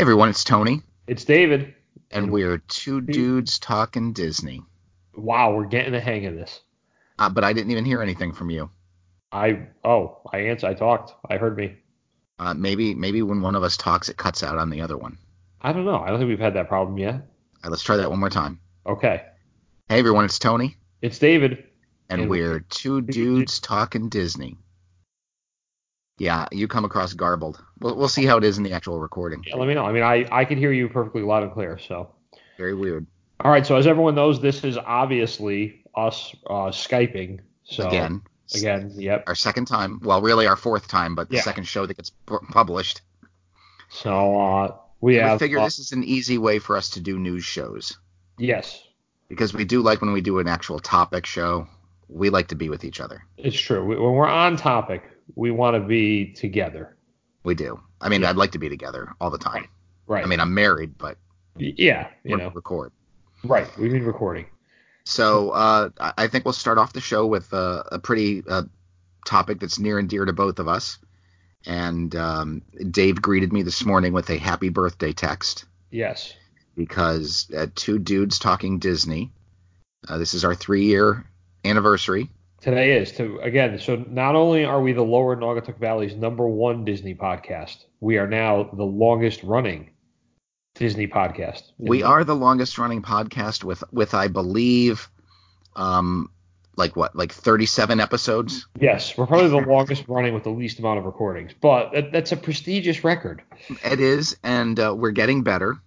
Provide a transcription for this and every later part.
Hey everyone, it's Tony, It's David. and we're two dudes talking Disney. Wow, we're getting the hang of this. Uh, but I didn't even hear anything from you. I oh, I answered. I talked. I heard me. Uh, maybe maybe when one of us talks, it cuts out on the other one. I don't know. I don't think we've had that problem yet. All right, let's try that one more time. Okay. Hey everyone, it's Tony, It's David. and And we're two dudes talking Disney. Yeah, you come across garbled. We'll, we'll see how it is in the actual recording. Yeah, let me know. I mean, I I can hear you perfectly loud and clear. So. Very weird. All right. So as everyone knows, this is obviously us uh, skyping. So Again, Again. Yep. our second time. Well, really our fourth time, but the Yeah. second show that gets pu- published. So uh, we And we figure uh, this is an easy way for us to do news shows. yes, because we do like when we do an actual topic show. We like to be with each other. it's true. We, when we're on topic, we want to be together. We do. I mean, Yeah. I'd like to be together all the time. Right. I mean, I'm married, but yeah. You know. record. Right. We've been recording. So uh, I I think we'll start off the show with uh, a pretty uh, topic that's near and dear to both of us. And um, Dave greeted me this morning with a happy birthday text Yes. because uh, two dudes talking Disney. Uh, this is our three year anniversary. Today is to again. So not only are we the Lower Naugatuck Valley's number one Disney podcast, we are now the longest running Disney podcast. We are the longest running podcast with with I believe um like what like 37 episodes. Yes, we're probably the longest running with the least amount of recordings, but that, that's a prestigious record. It is and uh, we're getting better.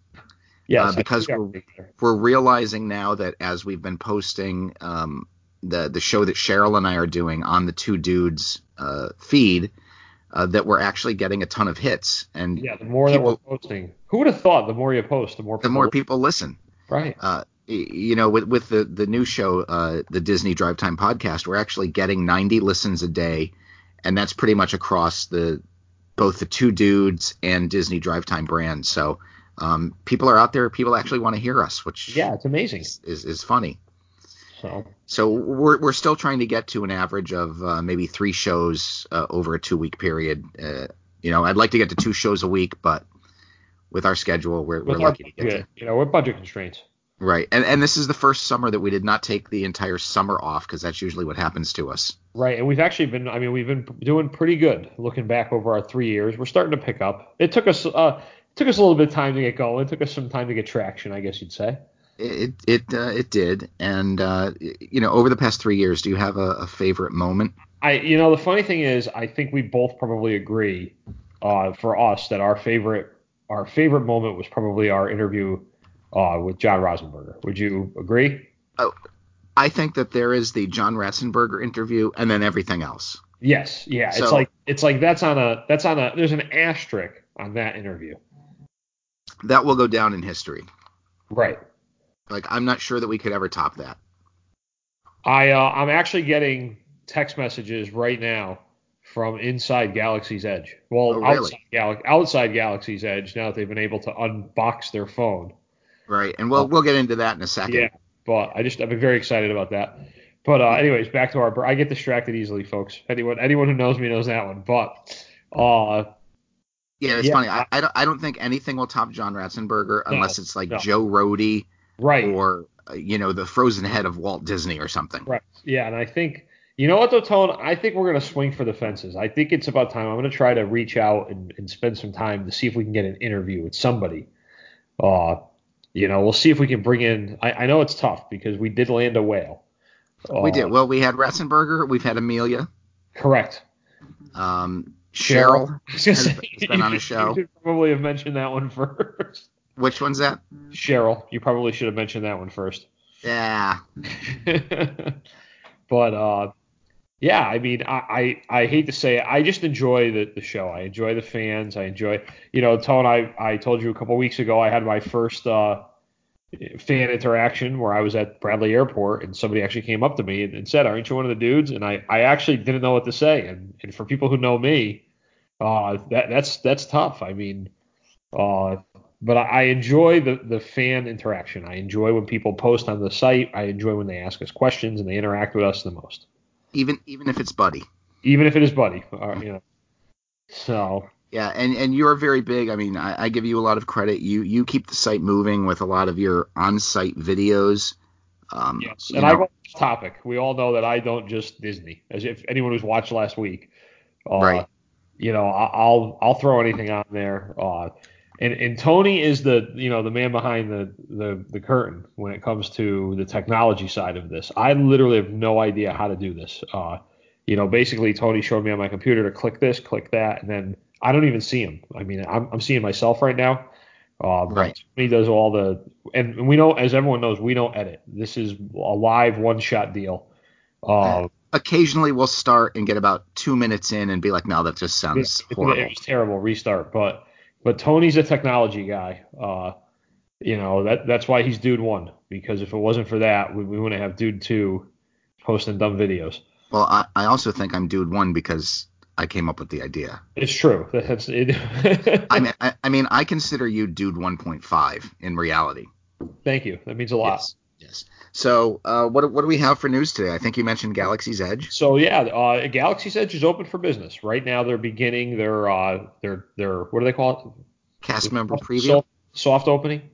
Yes, Uh, because we're- We're realizing now that as we've been posting um the the show that Cheryl and I are doing on the two dudes uh feed uh, that we're actually getting a ton of hits and yeah, the more that we're posting, who would have thought? The more you post, the more the more people listen. right. uh, you know, with with the the new show, uh, the Disney Drive Time podcast, we're actually getting 90 listens a day, and that's pretty much across the both the two dudes and Disney Drive Time brands. So um, people are out there. People actually want to hear us, which Yeah, it's amazing. is, is is funny. So So we're we're still trying to get to an average of uh, maybe three shows uh, over a two week period. Uh, you know, I'd like to get to two shows a week, but with our schedule, we're, we're lucky to get to budget, you know, we're budget constraints. Right, and and this is the first summer that we did not take the entire summer off because that's usually what happens to us. Right, and we've actually been. I mean, we've been doing pretty good. Looking back over our three years, we're starting to pick up. It took us. Uh, it took us a little bit of time to get going. It took us some time to get traction, I guess you'd say. It it uh, it did, and uh, you know, over the past three years, do you have a, a favorite moment? I, you know, the funny thing is, I think we both probably agree, uh, for us, that our favorite, our favorite moment was probably our interview, uh, with John Ratzenberger. Would you agree? Oh, I think that there is the John Ratzenberger interview, and then everything else. Yes. Yeah. It's like it's like that's on a that's on a there's an asterisk on that interview. That will go down in history. Right. Like I'm not sure that we could ever top that. I uh, I'm actually getting text messages right now from inside Galaxy's Edge. Well, Oh, really? outside, Gal- outside Galaxy's Edge now that they've been able to unbox their phone. Right, and we'll we'll get into that in a second. Yeah, but I just I've been very excited about that. But uh, anyways, back to our I get distracted easily, folks. Anyone anyone who knows me knows that one. But uh, Yeah, it's Yeah. funny. I, I don't I don't think anything will top John Ratzenberger No, unless it's like no. Joe Rohde right, or uh, you know the frozen head of Walt Disney or something. right, yeah, and I think you know what though, Tone. I think we're gonna swing for the fences. I think it's about time. I'm gonna try to reach out and, and spend some time to see if we can get an interview with somebody. Uh, you know, we'll see if we can bring in. I, I know it's tough because we did land a whale. We Uh, did. Well, we had Ratzenberger. We've had Amelia. Correct. Um, Cheryl. has- has been on a show. You should probably have mentioned that one first. Which one's that? Cheryl, you probably should have mentioned that one first. Yeah. but uh, yeah, I mean, I, I, I hate to say it, I just enjoy the, the show. I enjoy the fans. I enjoy, you know, Tone. I, I told you a couple weeks ago I had my first uh, fan interaction where I was at Bradley Airport and somebody actually came up to me and, and said, "Aren't you one of the dudes?" And I, I actually didn't know what to say. And, and for people who know me, uh, that that's that's tough. I mean, uh, but I, I enjoy the the fan interaction. I enjoy when people post on the site. I enjoy when they ask us questions and they interact with us the most, Even even if it's Buddy. even if it is Buddy. Uh, you know. So Yeah, and and you're very big. I mean, I, I give you a lot of credit. You you keep the site moving with a lot of your on-site videos. Um, Yes, and I know, go off topic. We all know that I don't just Disney. As if anyone who's watched last week, uh, Right. You know, I- I'll I'll throw anything on there. Uh, and and Tony is the you know the man behind the the the curtain when it comes to the technology side of this. I literally have no idea how to do this. Uh, you know, basically Tony showed me on my computer to click this, click that, and then I don't even see him. I mean, I'm I'm seeing myself right now. Uh, Right. Tony does all the, and we know, as everyone knows, we don't edit. This is a live one shot deal. Uh, occasionally we'll start and get about two minutes in and be like, no, that just sounds it's- horrible. It was terrible. Restart, but but Tony's a technology guy. Uh, you know that that's why he's dude one because if it wasn't for that, we, we wouldn't have dude two posting dumb videos. Well, I, I also think I'm dude one because I came up with the idea. It's true. That's it. I mean, I, I mean, I consider you dude 1.5 in reality. Thank you. That means a lot. Yes. Yes. So, uh, what what do we have for news today? I think you mentioned Galaxy's Edge. So yeah, uh, Galaxy's Edge is open for business right now. They're beginning their uh, their their what do they call it? Cast member preview. Soft, soft opening.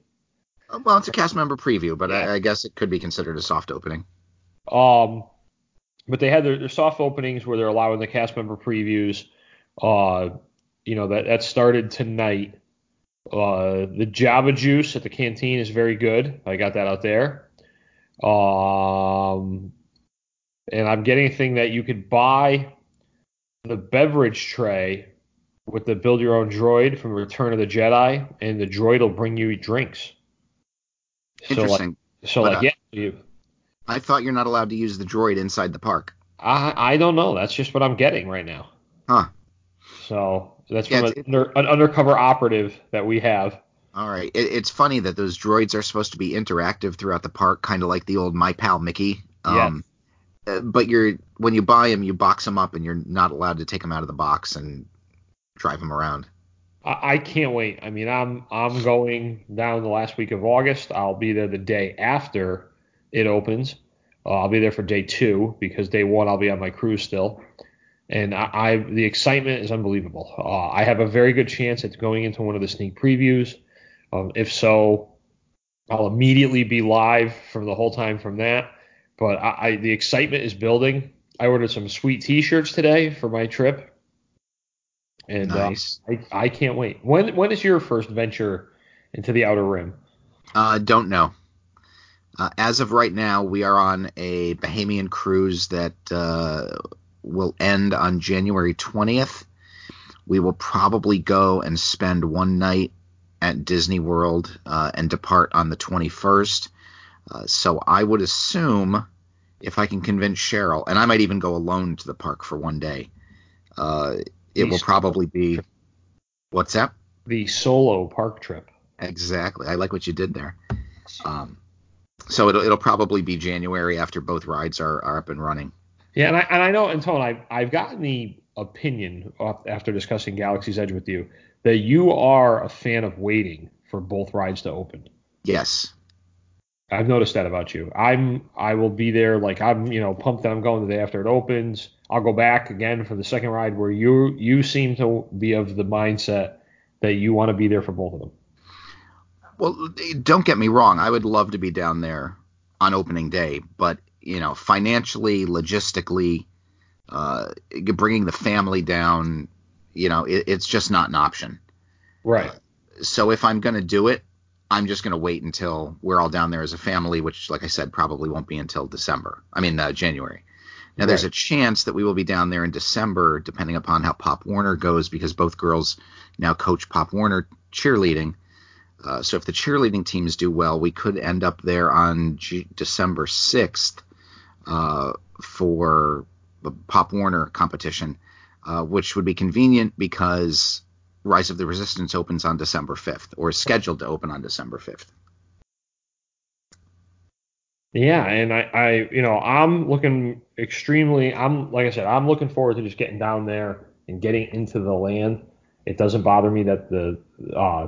Uh, well, it's a cast member preview, but Yeah. I, I guess it could be considered a soft opening. Um, but they had their, their soft openings where they're allowing the cast member previews. Uh, you know that that started tonight. Uh, the Java Juice at the canteen is very good. I got that out there. Um, and I'm getting a thing that you could buy the beverage tray with the build your own droid from Return of the Jedi, and the droid will bring you drinks. So like, Interesting. so But, like uh, yeah, you, I thought you're not allowed to use the droid inside the park. I I don't know. That's just what I'm getting right now. Huh. So that's Yeah, from an, under, an undercover operative that we have. All right. It, it's funny that those droids are supposed to be interactive throughout the park, kind of like the old My Pal Mickey. Um, uh, But you're when you buy them, you box them up, and you're not allowed to take them out of the box and drive them around. I, I can't wait. I mean, I'm I'm going down the last week of August. I'll be there the day after it opens. Uh, I'll be there for day two because day one I'll be on my cruise still, and I, I the excitement is unbelievable. Uh, I have a very good chance at going into one of the sneak previews. Um, if so, I'll immediately be live from the whole time from that. But I, I the excitement is building. I ordered some sweet T-shirts today for my trip, and uh, I, I can't wait. When when is your first venture into the outer rim? Uh, don't know. Uh, as of right now, we are on a Bahamian cruise that uh, will end on January 20th. We will probably go and spend one night at Disney World uh, and depart on the 21st. Uh, so I would assume if I can convince Cheryl, and I might even go alone to the park for one day, uh, it will probably be. What's that? The solo park trip. Exactly. I like what you did there. Um, so it'll it'll probably be January after both rides are, are up and running. Yeah, and I and I know, and Tone, I've I've gotten the opinion after discussing Galaxy's Edge with you that you are a fan of waiting for both rides to open. Yes. I've noticed that about you. I'm I will be there like I'm you know pumped that I'm going the day after it opens. I'll go back again for the second ride where you you seem to be of the mindset that you want to be there for both of them. Well, don't get me wrong. I would love to be down there on opening day, but you know, financially, logistically, uh, bringing the family down, you know, it, it's just not an option. Right. So if I'm going to do it, I'm just going to wait until we're all down there as a family, which, like I said, probably won't be until December. I mean, uh, January. Now, there's a chance that we will be down there in December, depending upon how Pop Warner goes, because both girls now coach Pop Warner cheerleading. Uh, so if the cheerleading teams do well, we could end up there on G- December 6th uh, for the Pop Warner competition, uh, which would be convenient because Rise of the Resistance opens on December 5th, or is scheduled to open on December 5th. Yeah, and I, I, you know, I'm looking extremely. I'm like I said, I'm looking forward to just getting down there and getting into the land. It doesn't bother me that the uh,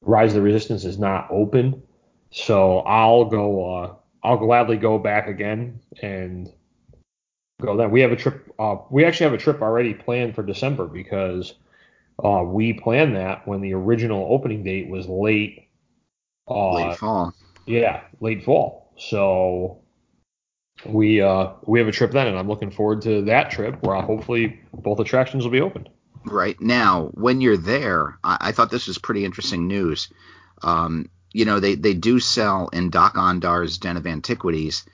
Rise of the Resistance is not open, so I'll go. Uh, I'll gladly go back again and go there. We have a trip. Uh, we actually have a trip already planned for December because Uh, we planned that when the original opening date was late. Uh, Late fall. Yeah, late fall. So we uh, we have a trip then, and I'm looking forward to that trip where hopefully both attractions will be open. Right now, when you're there, I, I thought this was pretty interesting news. Um, you know, they, they do sell in Doc Ondar's Den of Antiquities.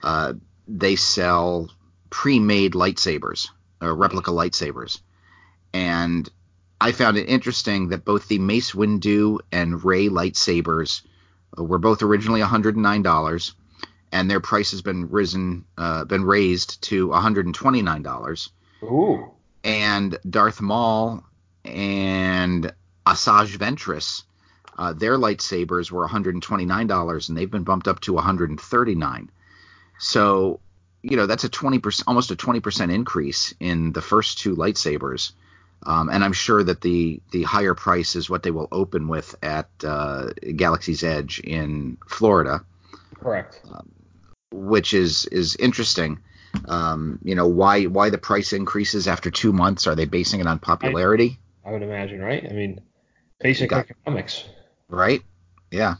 Uh, they sell pre-made lightsabers, or replica lightsabers, and I found it interesting that both the Mace Windu and Rey lightsabers were both originally $109, and their price has been risen, uh, been raised to $129. Ooh. And Darth Maul and Asajj Ventress, uh, their lightsabers were $129, and they've been bumped up to 139. So, you know, that's a 20%, almost a 20% increase in the first two lightsabers. Um, and I'm sure that the the higher price is what they will open with at uh, Galaxy's Edge in Florida, Correct. which is is interesting. Um, you know why why the price increases after two months? Are they basing it on popularity? I would imagine, right? I mean, basic Got- economics. Right? Yeah.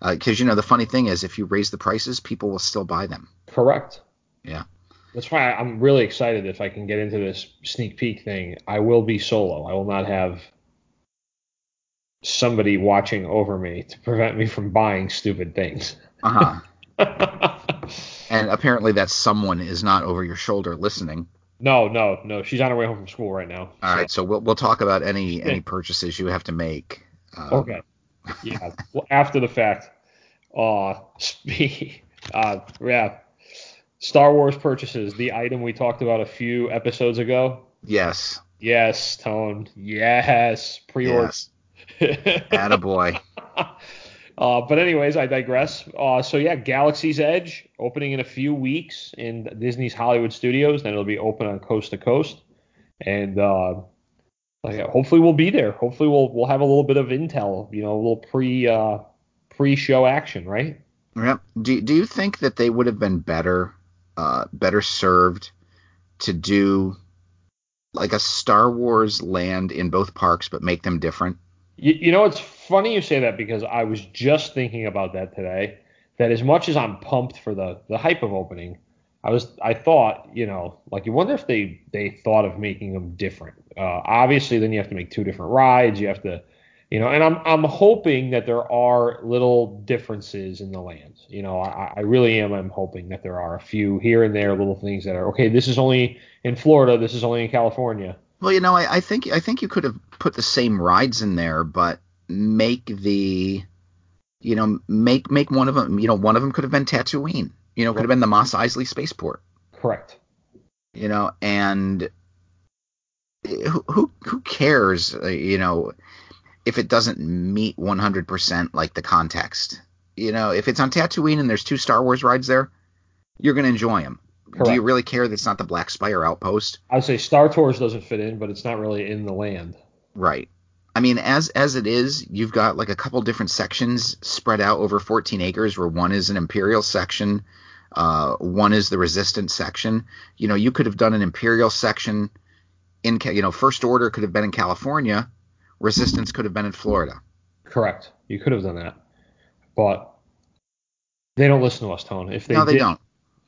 Because you know the funny thing is, if you raise the prices, people will still buy them. Correct. Yeah. That's why I'm really excited if I can get into this sneak peek thing. I will be solo. I will not have somebody watching over me to prevent me from buying stupid things. Uh huh. and apparently that someone is not over your shoulder listening. no, no, no. She's on her way home from school right now. All right, so we'll we'll talk about any any purchases you have to make. Um, Okay. Yeah. Well, after the fact. Uh, speak. uh, yeah. Star Wars purchases, the item we talked about a few episodes ago. Yes. Yes, Tone. Yes. Pre-order. Yes. Attaboy. Uh, but anyways, I digress. Uh, so yeah, Galaxy's Edge opening in a few weeks in Disney's Hollywood Studios. Then it'll be open on coast to coast, and uh, like, hopefully we'll be there. Hopefully we'll we'll have a little bit of intel, you know, a little pre uh, pre show action, right? Yep. Do do you think that they would have been better uh, better served to do like a Star Wars land in both parks, but make them different? You, you know, it's funny you say that because I was just thinking about that today. That as much as I'm pumped for the the hype of opening, I was I thought you know like you wonder if they they thought of making them different. Uh, obviously, then you have to make two different rides. You have to you know, and I'm I'm hoping that there are little differences in the lands. You know, I, I really am. I'm hoping that there are a few here and there little things that are okay. This is only in Florida. This is only in California. Well, you know, I, I think I think you could have put the same rides in there, but make the, you know, make make one of them. You know, one of them could have been Tatooine. You know, could have been the Mos Eisley spaceport. Correct. You know, and who who, who cares? uh, You know, if it doesn't meet 100% like the context. You know, if it's on Tatooine and there's two Star Wars rides there, you're gonna enjoy them. Do you really care that it's not the Black Spire outpost? I'd say Star Tours doesn't fit in, but it's not really in the land. Right. I mean, as as it is, you've got like a couple different sections spread out over 14 acres, where one is an Imperial section, uh, one is the Resistance section. You know, you could have done an Imperial section in, you know, First Order could have been in California, Resistance could have been in Florida. Correct. You could have done that, but they don't listen to us, Tone. If they no, they did, don't.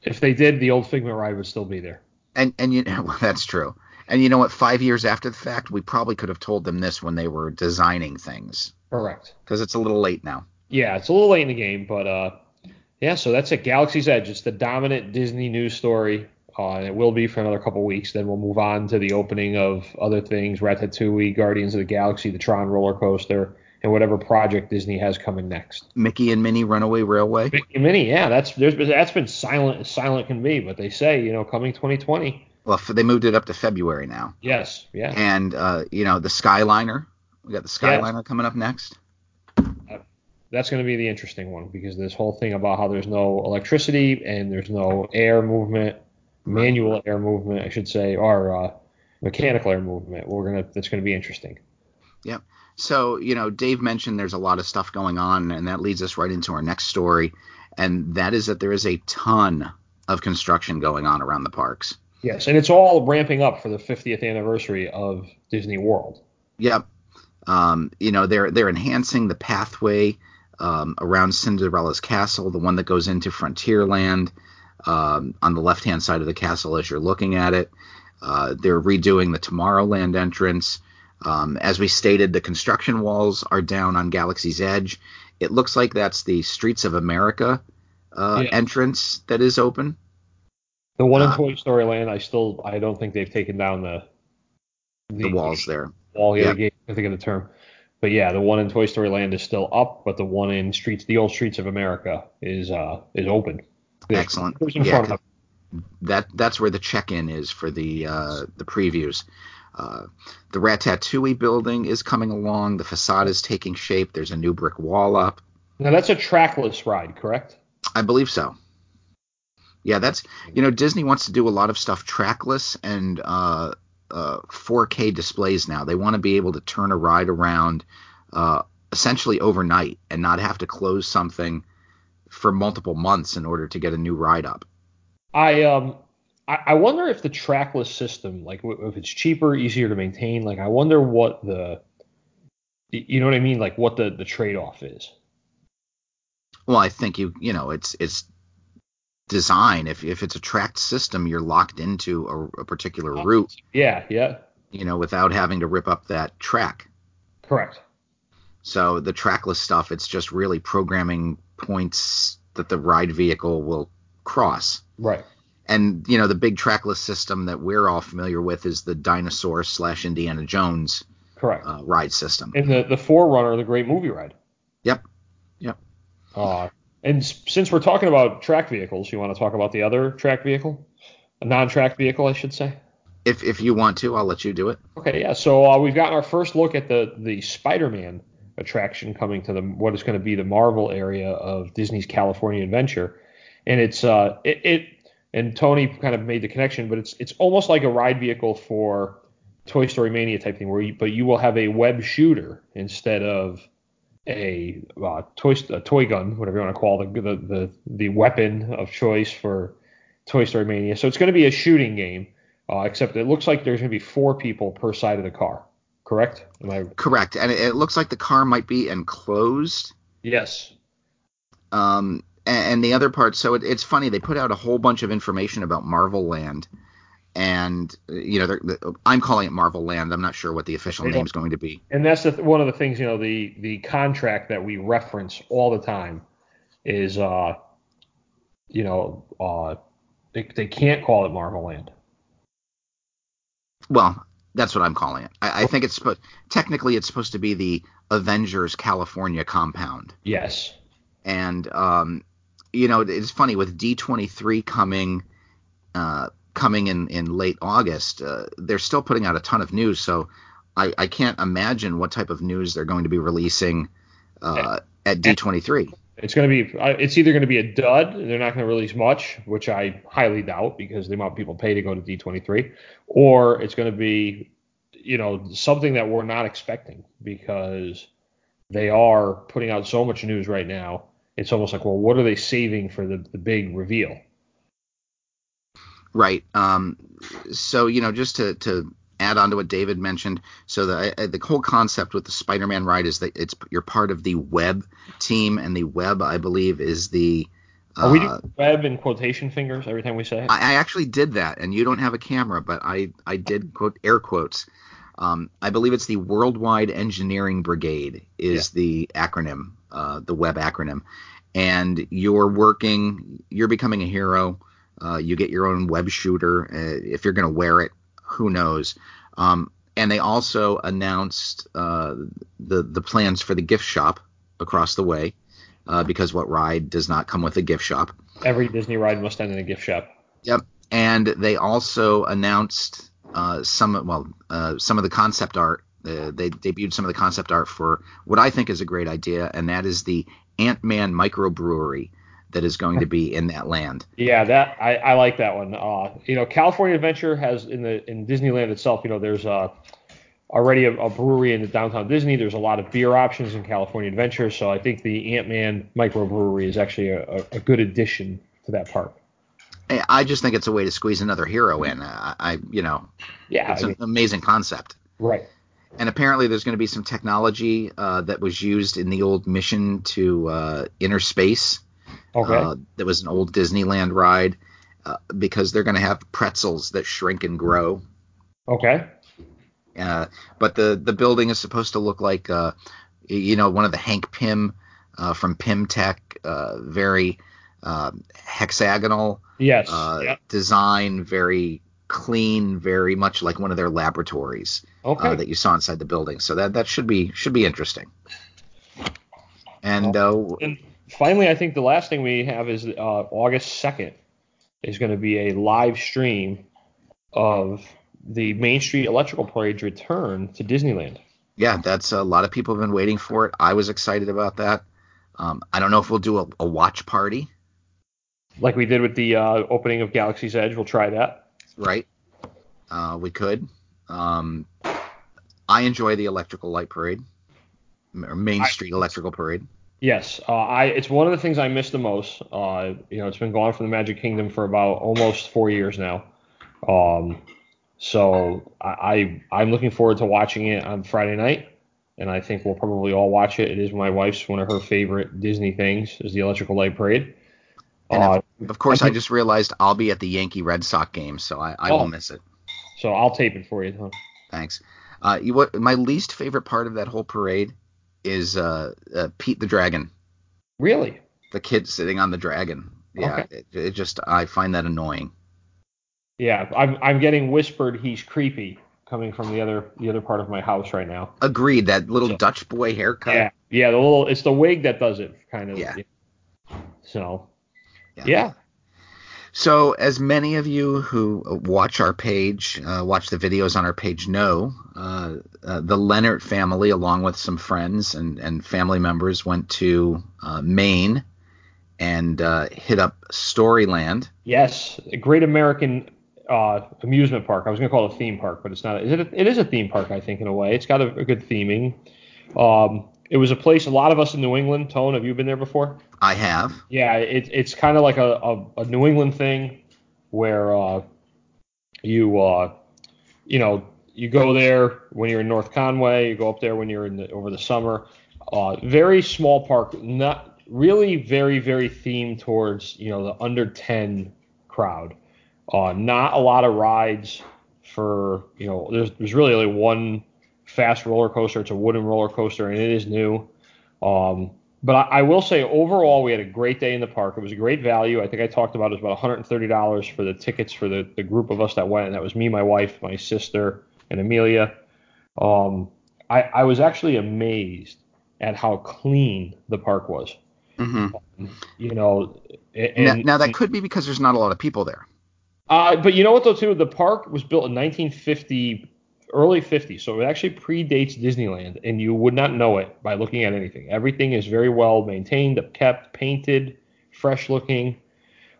If they did, the old Figment ride would still be there. And and you well, that's true. And you know what? Five years after the fact, we probably could have told them this when they were designing things, Correct. because it's a little late now. Yeah, it's a little late in the game, but uh, yeah. So that's it. Galaxy's Edge. It's the dominant Disney news story, uh, and it will be for another couple weeks. Then we'll move on to the opening of other things: Ratatouille, Guardians of the Galaxy, the Tron roller coaster, and whatever project Disney has coming next. Mickey and Minnie Runaway Railway. Mickey and Minnie, yeah, that's there's that's been silent as silent can be, but they say you know coming 2020. Well, they moved it up to February now. Yes, yeah. And uh, you know the Skyliner. We got the Skyliner coming up next. that's going to be the interesting one because this whole thing about how there's no electricity and there's no air movement, manual air movement, I should say, or uh, mechanical air movement. We're gonna that's going to be interesting. Yep. So you know, Dave mentioned there's a lot of stuff going on, and that leads us right into our next story, and that is that there is a ton of construction going on around the parks. Yes, and it's all ramping up for the 50th anniversary of Disney World. Yep. Um, you know, they're they're enhancing the pathway um, around Cinderella's castle, the one that goes into Frontierland, um, on the left hand side of the castle as you're looking at it. Uh, they're redoing the Tomorrowland entrance. Um, as we stated, the construction walls are down on Galaxy's Edge. It looks like that's the Streets of America uh, Yeah. entrance that is open. The one in Uh, Toy Story Land, I still I don't think they've taken down the The walls there. wall. Yeah, the gate, I think of the term. But yeah, the one in Toy Story Land is still up, but the one in Streets, the old Streets of America, is uh is open. Excellent. Yeah, that that's where the check-in is for the uh, the previews. Uh, the Ratatouille building is coming along. The facade is taking shape. There's a new brick wall up. Now that's a trackless ride, correct? I believe so. Yeah, that's you know Disney wants to do a lot of stuff trackless and uh, uh, 4K displays now. They want to be able to turn a ride around uh, essentially overnight and not have to close something for multiple months in order to get a new ride up. I um I, I wonder if the trackless system, like w- if it's cheaper, easier to maintain. Like I wonder what the you know what I mean, like what the the trade off is. Well, I think you you know it's it's design. If if it's a tracked system, you're locked into a, a particular route, Yeah, yeah, you know, without having to rip up that track. correct. So the trackless stuff, it's just really programming points that the ride vehicle will cross. Right. And you know, the big trackless system that we're all familiar with is the dinosaur slash Indiana Jones Correct. uh, ride system. and the the Forerunner, the great movie ride. Yep. Yep. Uh, and since we're talking about track vehicles, you want to talk about the other track vehicle, a non-track vehicle, I should say. If if you want to, I'll let you do it. Okay, yeah. So uh, we've gotten our first look at the the Spider-Man attraction coming to the what is going to be the Marvel area of Disney's California Adventure, and it's uh it, it and Tony kind of made the connection, but it's it's almost like a ride vehicle for Toy Story Mania type thing, where you, but you will have a web shooter instead of a uh, toy a toy gun, whatever you want to call the the the, the weapon of choice for Toy Story Mania. So it's going to be a shooting game, uh, except it looks like there's going to be four people per side of the car. Correct? Am I? Correct. And it, it looks like the car might be enclosed. Yes. Um, and, and the other part, so it, it's funny. They put out a whole bunch of information about Marvel Land, and you know, they're, the- I'm calling it Marvel Land. I'm not sure what the official They don't- going to be. And that's the, one of the things, you know, the the contract that we reference all the time is, uh, you know, uh, they, they can't call it Marvel Land. Well, that's what I'm calling it. I, I think it's supposed. Technically, it's supposed to be the Avengers California compound. Yes. and um, you know it's funny with D23 coming uh, coming in in late August. Uh, they're still putting out a ton of news, so I, I can't imagine what type of news they're going to be releasing uh, at D23. It's going to be, it's either going to be a dud, they're not going to release much, which I highly doubt because the amount people pay to go to D23, or it's going to be, you know, something that we're not expecting because they are putting out so much news right now. It's almost like, well, what are they saving for the, the big reveal? Right. Um, so you know, just to to add on to what David mentioned, so the uh, the whole concept with the Spider-Man ride is that it's you're part of the Web team, and the Web, I believe, is the Are we uh, doing web and quotation fingers every time we say it? I, I actually did that, and you don't have a camera, but I I did quote air quotes. Um, I believe it's the Worldwide Engineering Brigade is the acronym, uh, the web acronym, and you're working, you're becoming a hero. Uh, you get your own web shooter. Uh, if you're going to wear it, who knows? Um, and they also announced uh, the the plans for the gift shop across the way, uh, because what ride does not come with a gift shop? Every Disney ride must end in a gift shop. Yep. And they also announced uh, some, well, uh, some of the concept art. Uh, they debuted some of the concept art for what I think is a great idea, and that is the Ant Man microbrewery that is going to be in that land. Yeah, that I, I like that one. Uh, you know, California Adventure has in the in Disneyland itself. You know, there's uh, already a, a brewery in the downtown Disney. There's a lot of beer options in California Adventure. So I think the Ant Man microbrewery is actually a, a, a good addition to that park. I- I just think it's a way to squeeze another hero in. Uh, I, you know, Yeah, it's I an amazing concept. right. And apparently, there's going to be some technology uh, that was used in the old mission to uh, inner space. Okay. Uh, that was an old Disneyland ride uh, because they're going to have pretzels that shrink and grow. okay. Uh, but the the building is supposed to look like uh, you know one of the Hank Pym uh, from Pym Tech, uh, very uh, hexagonal Yes. uh, yeah. design, very clean, very much like one of their laboratories Okay. that you saw inside the building. So that that should be should be interesting. And uh, And finally, I think the last thing we have is uh, August 2nd is going to be a live stream of the Main Street Electrical Parade's return to Disneyland. yeah, that's a lot of people have been waiting for it. I was excited about that. Um, I don't know if we'll do a, a watch party, Like we did with the uh, opening of Galaxy's Edge. We'll try that. right? Uh, we could. Um, I enjoy the electrical light parade, or Main I- Street Electrical Parade. Yes, uh, I. It's one of the things I miss the most. Uh, you know, it's been gone from the Magic Kingdom for about almost four years now. Um, so I, I I'm looking forward to watching it on Friday night, and I think we'll probably all watch it. It is my wife's one of her favorite Disney things is the Electrical Light Parade. And Uh, Of course, I I just realized I'll be at the Yankee Red Sox game, so I, I Oh. will miss it. so I'll tape it for you. Tom. Thanks. Uh, you, what my least favorite part of that whole parade is uh, uh, Pete the Dragon, Really? the kid sitting on the dragon. Yeah, Okay. it, it just I find that annoying. Yeah, I'm I'm getting whispered he's creepy coming from the other the other part of my house right now. Agreed. That little So- Dutch boy haircut. Yeah, yeah. The little it's the wig that does it, kind of. Yeah. So. Yeah. Yeah. So, as many of you who watch our page, uh, watch the videos on our page know, uh, uh, the Leonard family, along with some friends and, and family members, went to uh, Maine and uh, hit up Storyland. Yes, a great American uh, amusement park. I was going to call it a theme park, but it's not. Is it? A, it is a theme park, I think, in a way. It's got a, a good theming. Um, it was a place a lot of us in New England. Tone, have you been there before? I have. Yeah, it, it's kind of like a, a, a New England thing where uh, you uh, you know you go there when you're in North Conway. You go up there when you're in the, over the summer. Uh, very small park, not really very very themed towards you know the under 10 crowd. Uh, not a lot of rides for you know. There's there's really only one fast roller coaster. It's a wooden roller coaster, and it is new. Um, but I, I will say overall, we had a great day in the park. It was a great value. I think I talked about it was about $130 for the tickets for the, the group of us that went, and that was me, my wife, my sister, and Amelia. Um, I, I was actually amazed at how clean the park was. hmm You know, a- now, now, that could be because there's not a lot of people there. uh, but you know what though too, the park was built in 1950, early 50s, so it actually predates Disneyland, and you would not know it by looking at anything. Everything is very well maintained, kept, painted, fresh looking.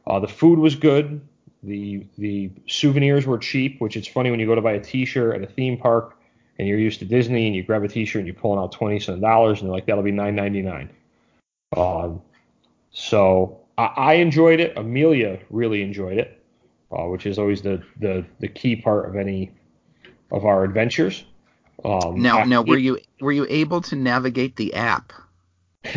Uh, the food was good. The the souvenirs were cheap, which it's funny when you go to buy a T-shirt at a theme park and you're used to Disney and you grab a T-shirt and you're pulling out twenty some dollars and they're like that'll be nine ninety nine. Um, so I, I enjoyed it. Amelia really enjoyed it, uh, which is always the, the the key part of any of our adventures. Um, Now, now, were you were you able to navigate the app?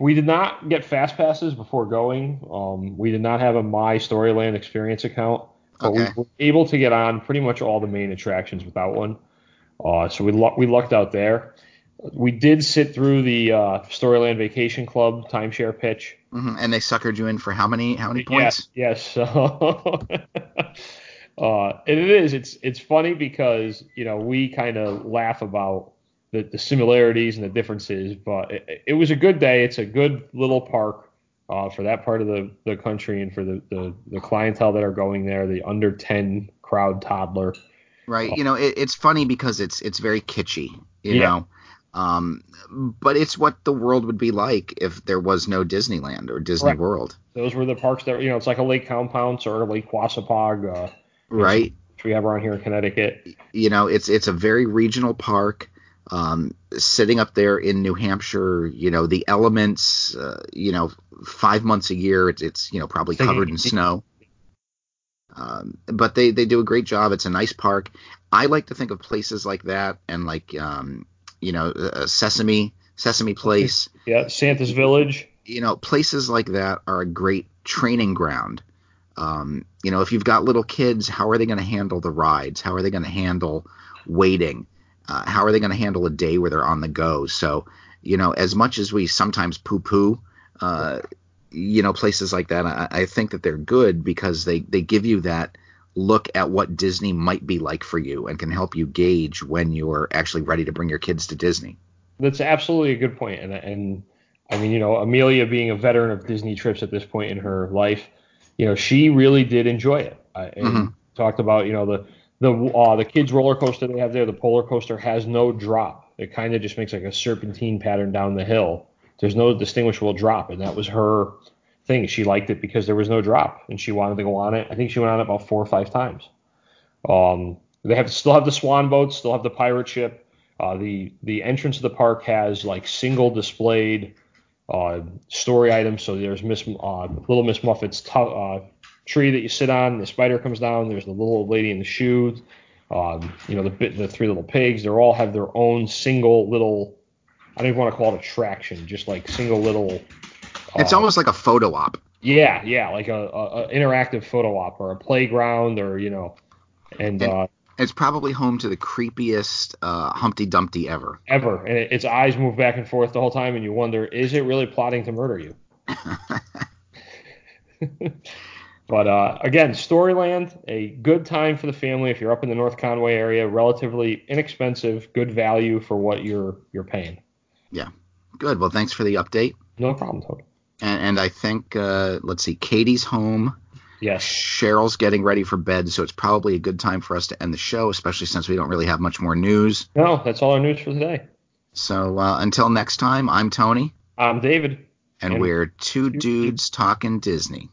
we did not get fast passes before going. Um, we did not have a My Storyland Experience account, but Okay. we were able to get on pretty much all the main attractions without one. Uh, so we lu- we lucked out there. We did sit through the uh, Storyland Vacation Club timeshare pitch. hmm And they suckered you in for how many how many points? Yes, yes. Uh, and it is. It's it's funny because you know we kind of laugh about the, the similarities and the differences, but it, it was a good day. It's a good little park uh, for that part of the, the country and for the, the the clientele that are going there. The under ten crowd toddler. Right. You know, it, it's funny because it's it's very kitschy. You Yeah. know. Um, but it's what the world would be like if there was no Disneyland or Disney Right. World, Those were the parks that you know. It's like a Lake Compounce or Lake Quassapaug, uh, right? we have around here in Connecticut. you know it's it's a very regional park um, sitting up there in new hampshire you know the elements uh, you know five months a year it's, it's you know probably covered in snow um, but they they do a great job it's a nice park I like to think of places like that and like um, you know uh, Sesame Sesame Place. Yeah, Santa's Village. You know, places like that are a great training ground. Um, you know, if you've got little kids, how are they going to handle the rides? How are they going to handle waiting? Uh, how are they going to handle a day where they're on the go? So, you know, as much as we sometimes poo-poo, uh, you know, places like that, I, I think that they're good because they they give you that look at what Disney might be like for you and can help you gauge when you're actually ready to bring your kids to Disney. That's absolutely a good point, and and I mean, you know, Amelia being a veteran of Disney trips at this point in her life, you know, she really did enjoy it. And mm-hmm. talked about, you know, the the uh, the kids roller coaster they have there, the polar coaster has no drop. It kind of just makes like a serpentine pattern down the hill. There's no distinguishable drop, and that was her thing. She liked it because there was no drop, and she wanted to go on it. I think she went on it about four or five times. Um, they have still have the swan boats, still have the pirate ship. Uh, the the entrance of the park has like single displayed uh, story items. So there's Miss uh, Little Miss Muffet's t- uh, tree that you sit on. The spider comes down. There's the little lady in the shoe. Um, you know the the three little pigs. They all have their own single little. I don't even want to call it attraction. Just like single little. It's almost like a photo op. Yeah, yeah, like a, a, a, interactive photo op or a playground or you know, and, and uh, it's probably home to the creepiest uh, Humpty Dumpty ever. Ever, and it, its eyes move back and forth the whole time, and you wonder, is it really plotting to murder you? but uh, again, Storyland, a good time for the family if you're up in the North Conway area. Relatively inexpensive, good value for what you're you're paying. Yeah, good. Well, thanks for the update. No problem, Todd. And, and I think uh, let's see, Katie's home. Yes. Cheryl's getting ready for bed, so it's probably a good time for us to end the show, especially since we don't really have much more news. No, that's all our news for today. So uh, until next time, I'm Tony. I'm David. And, and we're two dudes talking Disney.